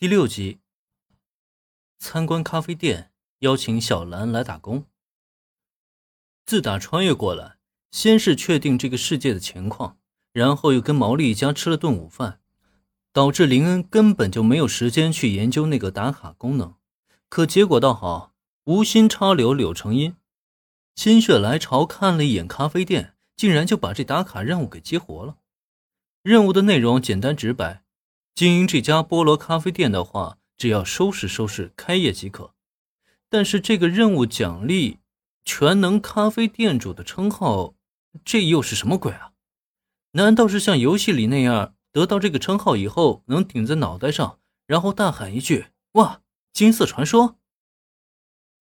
第六集，参观咖啡店，邀请小兰来打工。自打穿越过来，先是确定这个世界的情况，然后又跟毛利一家吃了顿午饭，导致林恩根本就没有时间去研究那个打卡功能。可结果倒好，无心插柳柳成荫，心血来潮看了一眼咖啡店，竟然就把这打卡任务给激活了。任务的内容简单直白。经营这家菠萝咖啡店的话，只要收拾收拾开业即可。但是这个任务奖励全能咖啡店主的称号，这又是什么鬼啊？难道是像游戏里那样，得到这个称号以后能顶在脑袋上，然后大喊一句“哇，金色传说”？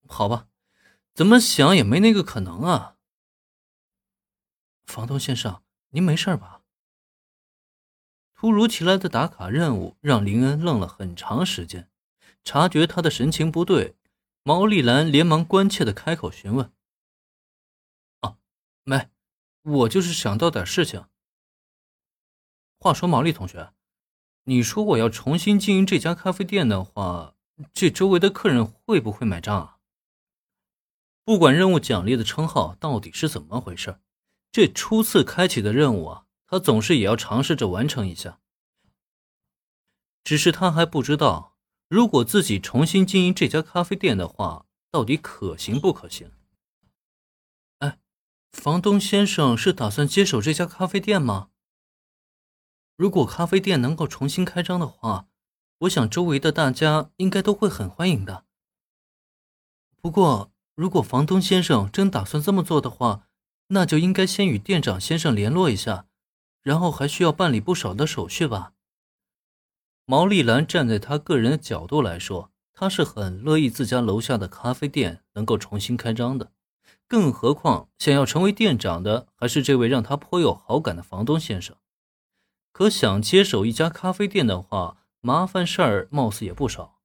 好吧，怎么想也没那个可能啊。房东先生，您没事吧？突如其来的打卡任务让林恩愣了很长时间，察觉他的神情不对，毛利兰连忙关切的开口询问：“啊，没，我就是想到点事情。话说，毛利同学，你说我要重新经营这家咖啡店的话，这周围的客人会不会买账啊？不管任务奖励的称号到底是怎么回事，这初次开启的任务啊。”他总是也要尝试着完成一下，只是他还不知道，如果自己重新经营这家咖啡店的话，到底可行不可行？哎，房东先生是打算接手这家咖啡店吗？如果咖啡店能够重新开张的话，我想周围的大家应该都会很欢迎的。不过，如果房东先生真打算这么做的话，那就应该先与店长先生联络一下。然后还需要办理不少的手续吧。毛丽兰站在她个人的角度来说，她是很乐意自家楼下的咖啡店能够重新开张的。更何况，想要成为店长的还是这位让她颇有好感的房东先生。可想接手一家咖啡店的话，麻烦事儿貌似也不少。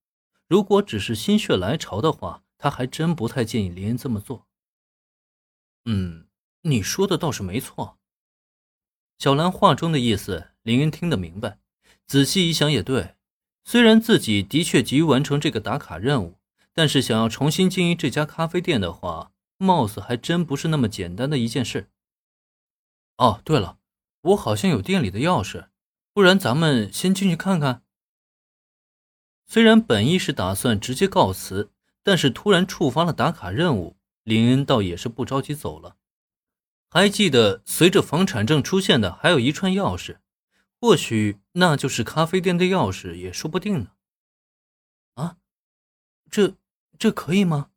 如果只是心血来潮的话，他还真不太建议林恩这么做。嗯，你说的倒是没错。小兰话中的意思，林恩听得明白。仔细一想，也对。虽然自己的确急于完成这个打卡任务，但是想要重新经营这家咖啡店的话，貌似还真不是那么简单的一件事。哦，对了，我好像有店里的钥匙，不然咱们先进去看看。虽然本意是打算直接告辞，但是突然触发了打卡任务，林恩倒也是不着急走了。还记得，随着房产证出现的还有一串钥匙，或许那就是咖啡店的钥匙，也说不定呢。啊，这这可以吗？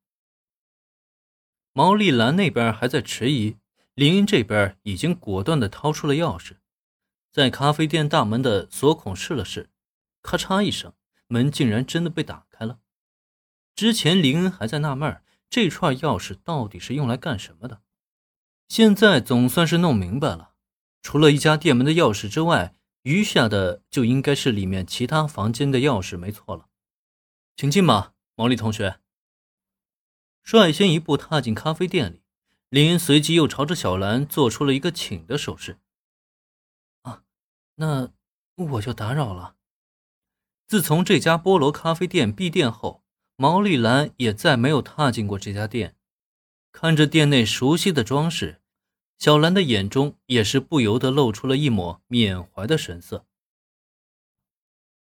毛丽兰那边还在迟疑，林恩这边已经果断的掏出了钥匙，在咖啡店大门的锁孔试了试，咔嚓一声，门竟然真的被打开了。之前林恩还在纳闷，这串钥匙到底是用来干什么的。现在总算是弄明白了，除了一家店门的钥匙之外，余下的就应该是里面其他房间的钥匙，没错了。请进吧，毛利同学。率先一步踏进咖啡店里，林随即又朝着小兰做出了一个请的手势。啊，那我就打扰了。自从这家菠萝咖啡店闭店后，毛利兰也再没有踏进过这家店。看着店内熟悉的装饰，小兰的眼中也是不由得露出了一抹缅怀的神色。